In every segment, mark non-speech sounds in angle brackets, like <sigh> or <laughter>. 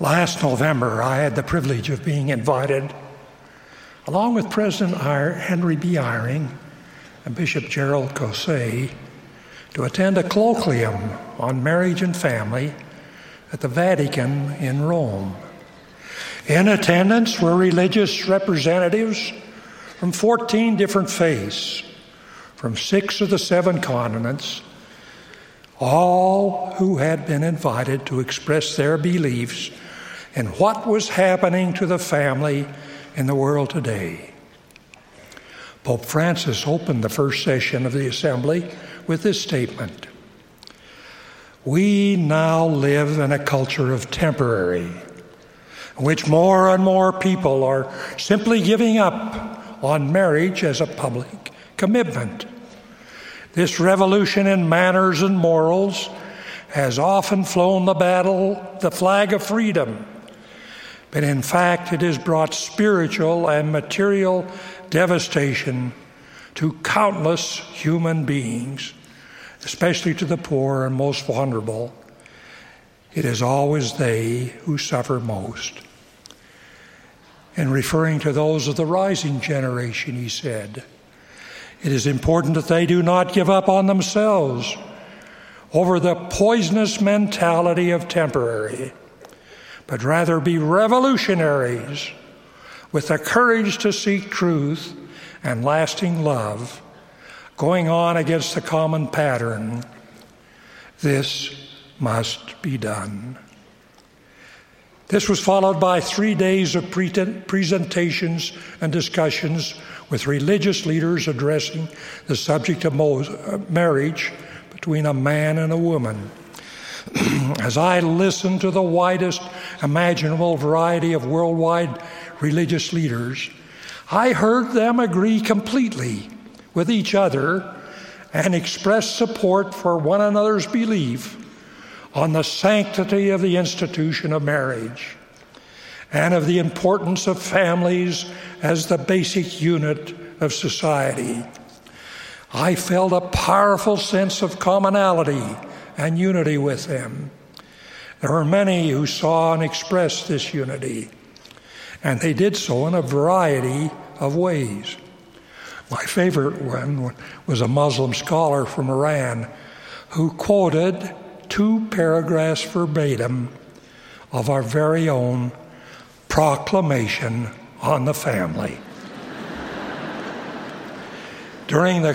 Last November, I had the privilege of being invited, along with President Henry B. Eyring and Bishop Gerald Caussé, to attend a colloquium on marriage and family at the Vatican in Rome. In attendance were religious representatives from 14 different faiths, from six of the seven continents, all who had been invited to express their beliefs in what was happening to the family in the world today. Pope Francis opened the first session of the assembly with this statement We now live in a culture of temporary, in which more and more people are simply giving up on marriage as a public commitment. This revolution in manners and morals has often flown the battle, the flag of freedom but in fact, it has brought spiritual and material devastation to countless human beings, especially to the poor and most vulnerable. It is always they who suffer most. In referring to those of the rising generation, he said, It is important that they do not give up on themselves over the poisonous mentality of temporary but rather be revolutionaries with the courage to seek truth and lasting love, going on against the common pattern. This must be done. This was followed by three days of presentations and discussions with religious leaders addressing the subject of uh, marriage between a man and a woman. <clears throat> as I listened to the widest imaginable variety of worldwide religious leaders, I heard them agree completely with each other and express support for one another's belief on the sanctity of the institution of marriage and of the importance of families as the basic unit of society. I felt a powerful sense of commonality and unity with them. There were many who saw and expressed this unity, and they did so in a variety of ways. My favorite one was a Muslim scholar from Iran who quoted two paragraphs verbatim of our very own proclamation on the family. During the,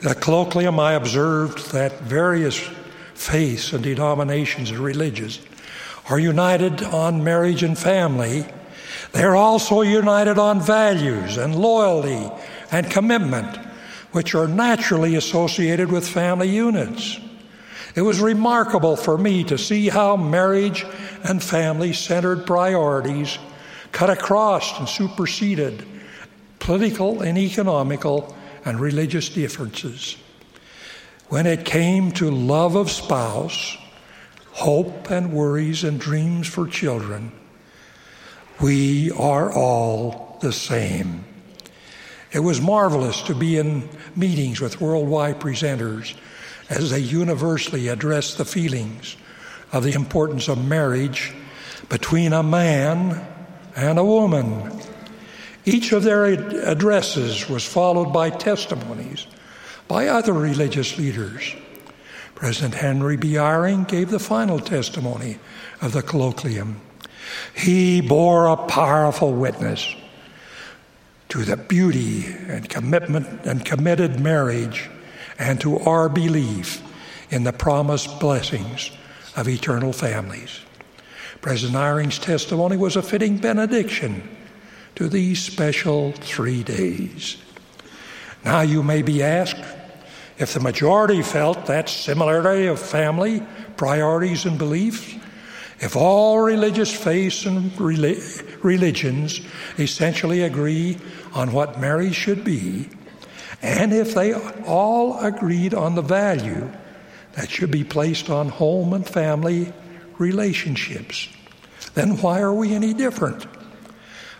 the colloquium, I observed that various faiths and denominations and religions are united on marriage and family, they're also united on values and loyalty and commitment, which are naturally associated with family units. It was remarkable for me to see how marriage and family centered priorities cut across and superseded political and economical and religious differences. When it came to love of spouse, hope and worries and dreams for children, we are all the same. It was marvelous to be in meetings with worldwide presenters as they universally addressed the feelings of the importance of marriage between a man and a woman. Each of their addresses was followed by testimonies by other religious leaders. President Henry B. Eyring gave the final testimony of the colloquium. He bore a powerful witness to the beauty and commitment and committed marriage and to our belief in the promised blessings of eternal families. President Eyring's testimony was a fitting benediction to these special three days. Now you may be asked if the majority felt that similarity of family, priorities, and beliefs, if all religious faiths and religions essentially agree on what marriage should be, and if they all agreed on the value that should be placed on home and family relationships, then why are we any different?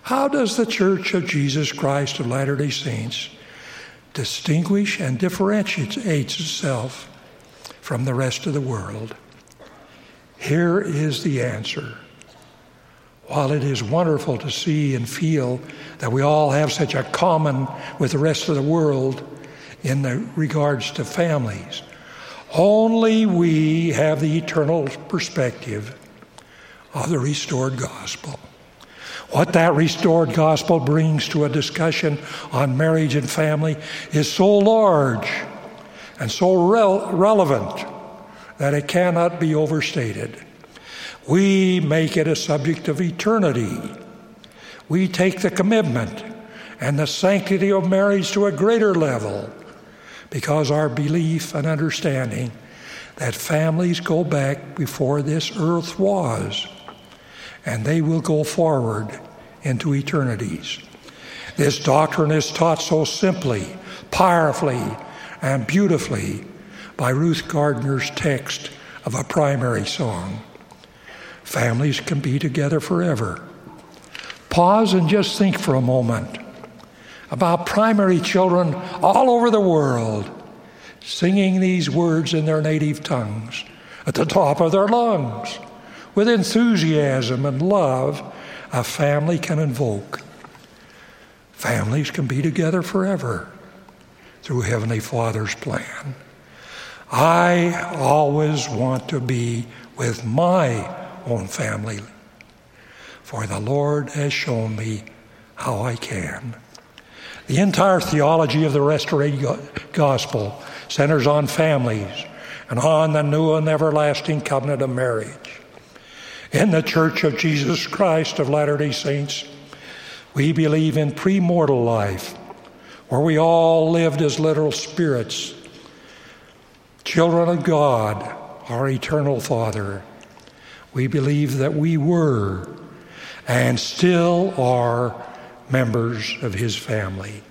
How does the Church of Jesus Christ of Latter day Saints distinguish and differentiates itself from the rest of the world? Here is the answer While it is wonderful to see and feel that we all have such a common with the rest of the world in the regards to families, only we have the eternal perspective of the restored gospel. What that restored gospel brings to a discussion on marriage and family is so large and so rel- relevant that it cannot be overstated. We make it a subject of eternity. We take the commitment and the sanctity of marriage to a greater level because our belief and understanding that families go back before this earth was and they will go forward into eternities. This doctrine is taught so simply, powerfully, and beautifully by Ruth Gardner's text of a primary song. Families can be together forever. Pause and just think for a moment about primary children all over the world singing these words in their native tongues at the top of their lungs with enthusiasm and love a family can invoke. Families can be together forever through Heavenly Father's plan. I always want to be with my own family, for the Lord has shown me how I can. The entire theology of the restored gospel centers on families and on the new and everlasting covenant of marriage. In the Church of Jesus Christ of Latter day Saints, we believe in premortal life, where we all lived as literal spirits, children of God, our eternal Father. We believe that we were and still are members of His family.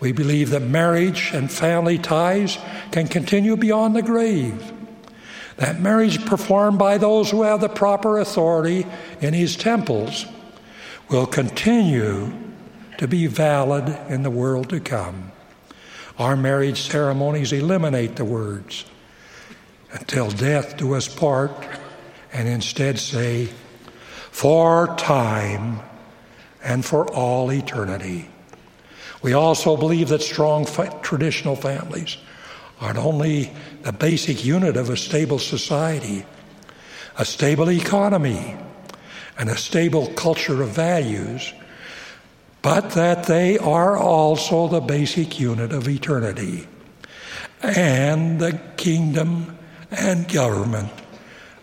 We believe that marriage and family ties can continue beyond the grave that marriage performed by those who have the proper authority in his temples will continue to be valid in the world to come. Our marriage ceremonies eliminate the words until death do us part and instead say, for time and for all eternity. We also believe that strong fa- traditional families aren't only the basic unit of a stable society, a stable economy, and a stable culture of values, but that they are also the basic unit of eternity and the kingdom and government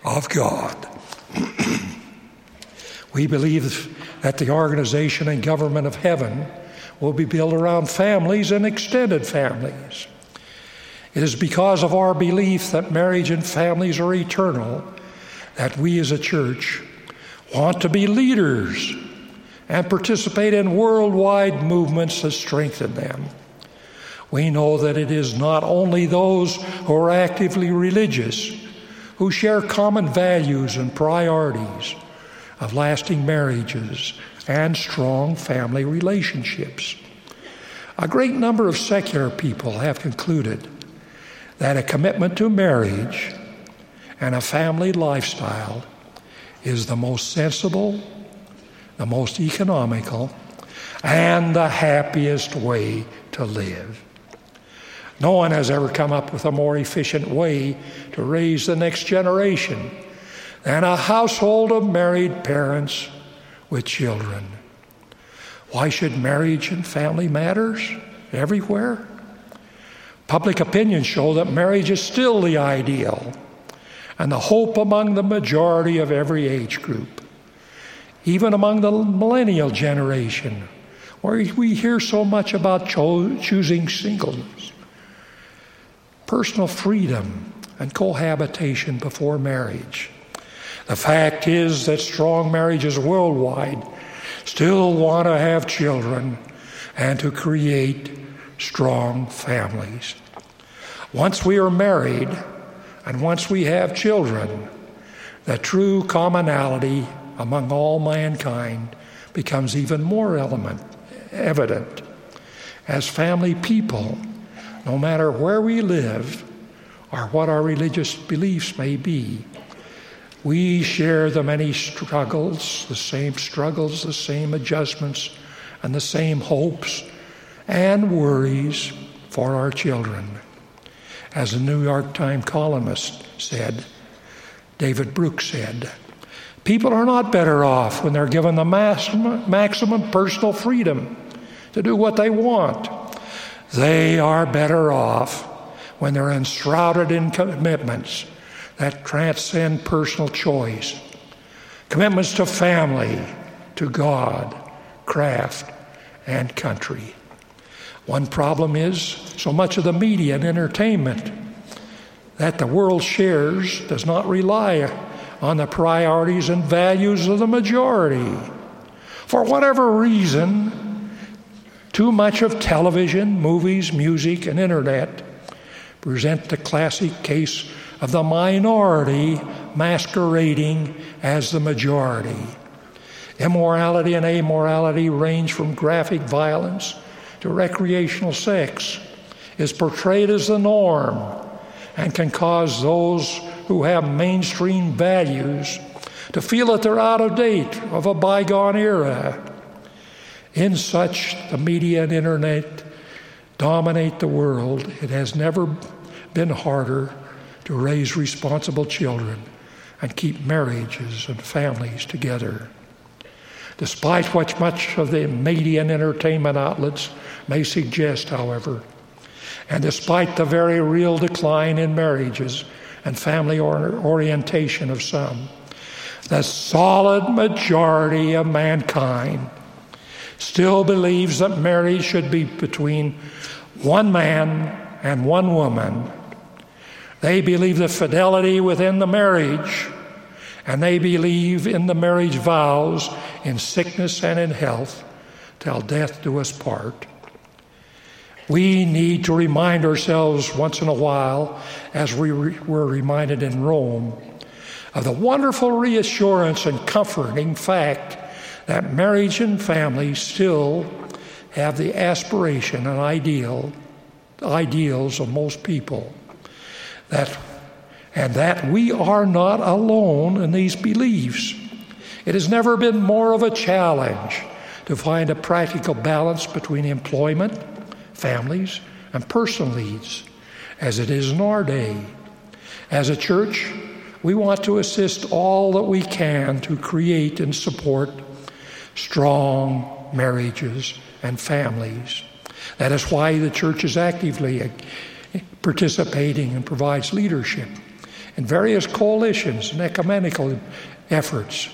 of God. <clears throat> we believe that the organization and government of heaven will be built around families and extended families. It is because of our belief that marriage and families are eternal that we as a church want to be leaders and participate in worldwide movements that strengthen them. We know that it is not only those who are actively religious who share common values and priorities of lasting marriages and strong family relationships. A great number of secular people have concluded that a commitment to marriage and a family lifestyle is the most sensible, the most economical, and the happiest way to live. No one has ever come up with a more efficient way to raise the next generation than a household of married parents with children. Why should marriage and family matters everywhere? Public opinion show that marriage is still the ideal and the hope among the majority of every age group, even among the millennial generation, where we hear so much about cho- choosing singleness, personal freedom, and cohabitation before marriage. The fact is that strong marriages worldwide still want to have children and to create strong families. Once we are married and once we have children, the true commonality among all mankind becomes even more element, evident. As family people, no matter where we live or what our religious beliefs may be, We share the many struggles, the same struggles, the same adjustments, and the same hopes and worries for our children. As a New York Times columnist said, David Brooks said, People are not better off when they're given the maximum, maximum personal freedom to do what they want. They are better off when they're enshrouded in commitments that transcend personal choice. Commitments to family, to God, craft, and country. One problem is so much of the media and entertainment that the world shares does not rely on the priorities and values of the majority. For whatever reason, too much of television, movies, music, and internet present the classic case of the minority masquerading as the majority. Immorality and amorality range from graphic violence to recreational sex, is portrayed as the norm, and can cause those who have mainstream values to feel that they're out of date, of a bygone era. In such, the media and internet dominate the world. It has never been harder to raise responsible children and keep marriages and families together. Despite what much of the media and entertainment outlets may suggest, however, and despite the very real decline in marriages and family orientation of some, the solid majority of mankind still believes that marriage should be between one man and one woman. They believe the fidelity within the marriage, and they believe in the marriage vows in sickness and in health, till death do us part. We need to remind ourselves once in a while, as we re- were reminded in Rome, of the wonderful reassurance and comforting fact that marriage and family still have the aspiration and ideal ideals of most people that, and that we are not alone in these beliefs. It has never been more of a challenge to find a practical balance between employment, families, and personal needs as it is in our day. As a church, we want to assist all that we can to create and support strong marriages and families. That is why the church is actively participating and provides leadership in various coalitions and ecumenical efforts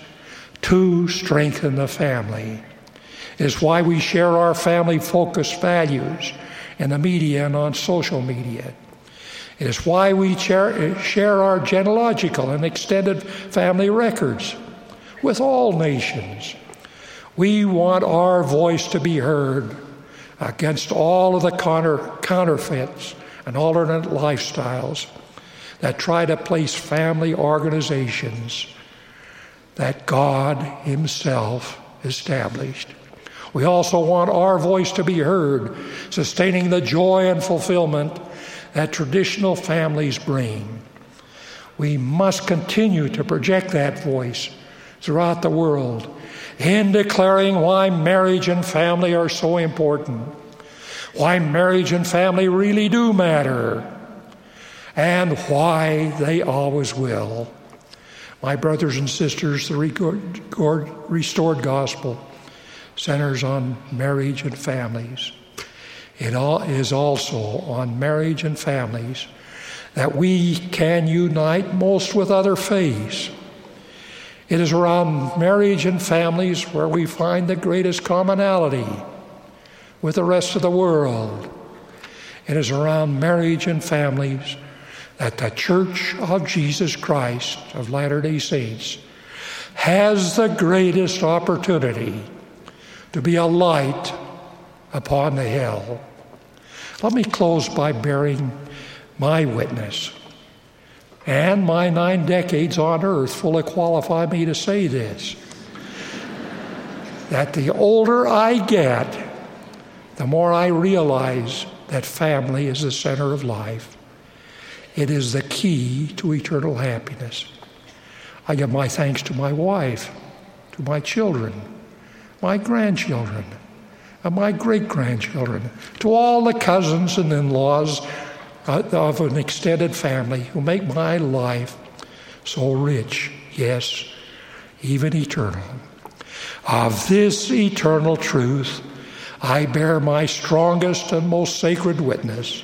to strengthen the family. It is why we share our family focused values in the media and on social media. It is why we share, eh, share our genealogical and extended family records with all nations. We want our voice to be heard against all of the counter, counterfeits and alternate lifestyles that try to place family organizations that God Himself established. We also want our voice to be heard, sustaining the joy and fulfillment that traditional families bring. We must continue to project that voice throughout the world in declaring why marriage and family are so important why marriage and family really do matter, and why they always will. My brothers and sisters, the restored gospel centers on marriage and families. It is also on marriage and families that we can unite most with other faiths. It is around marriage and families where we find the greatest commonality with the rest of the world. It is around marriage and families that the Church of Jesus Christ of Latter day Saints has the greatest opportunity to be a light upon the hill. Let me close by bearing my witness. And my nine decades on earth fully qualify me to say this that the older I get, the more I realize that family is the center of life. It is the key to eternal happiness. I give my thanks to my wife, to my children, my grandchildren, and my great grandchildren, to all the cousins and in laws uh, of an extended family who make my life so rich, yes, even eternal. Of this eternal truth, I bear my strongest and most sacred witness.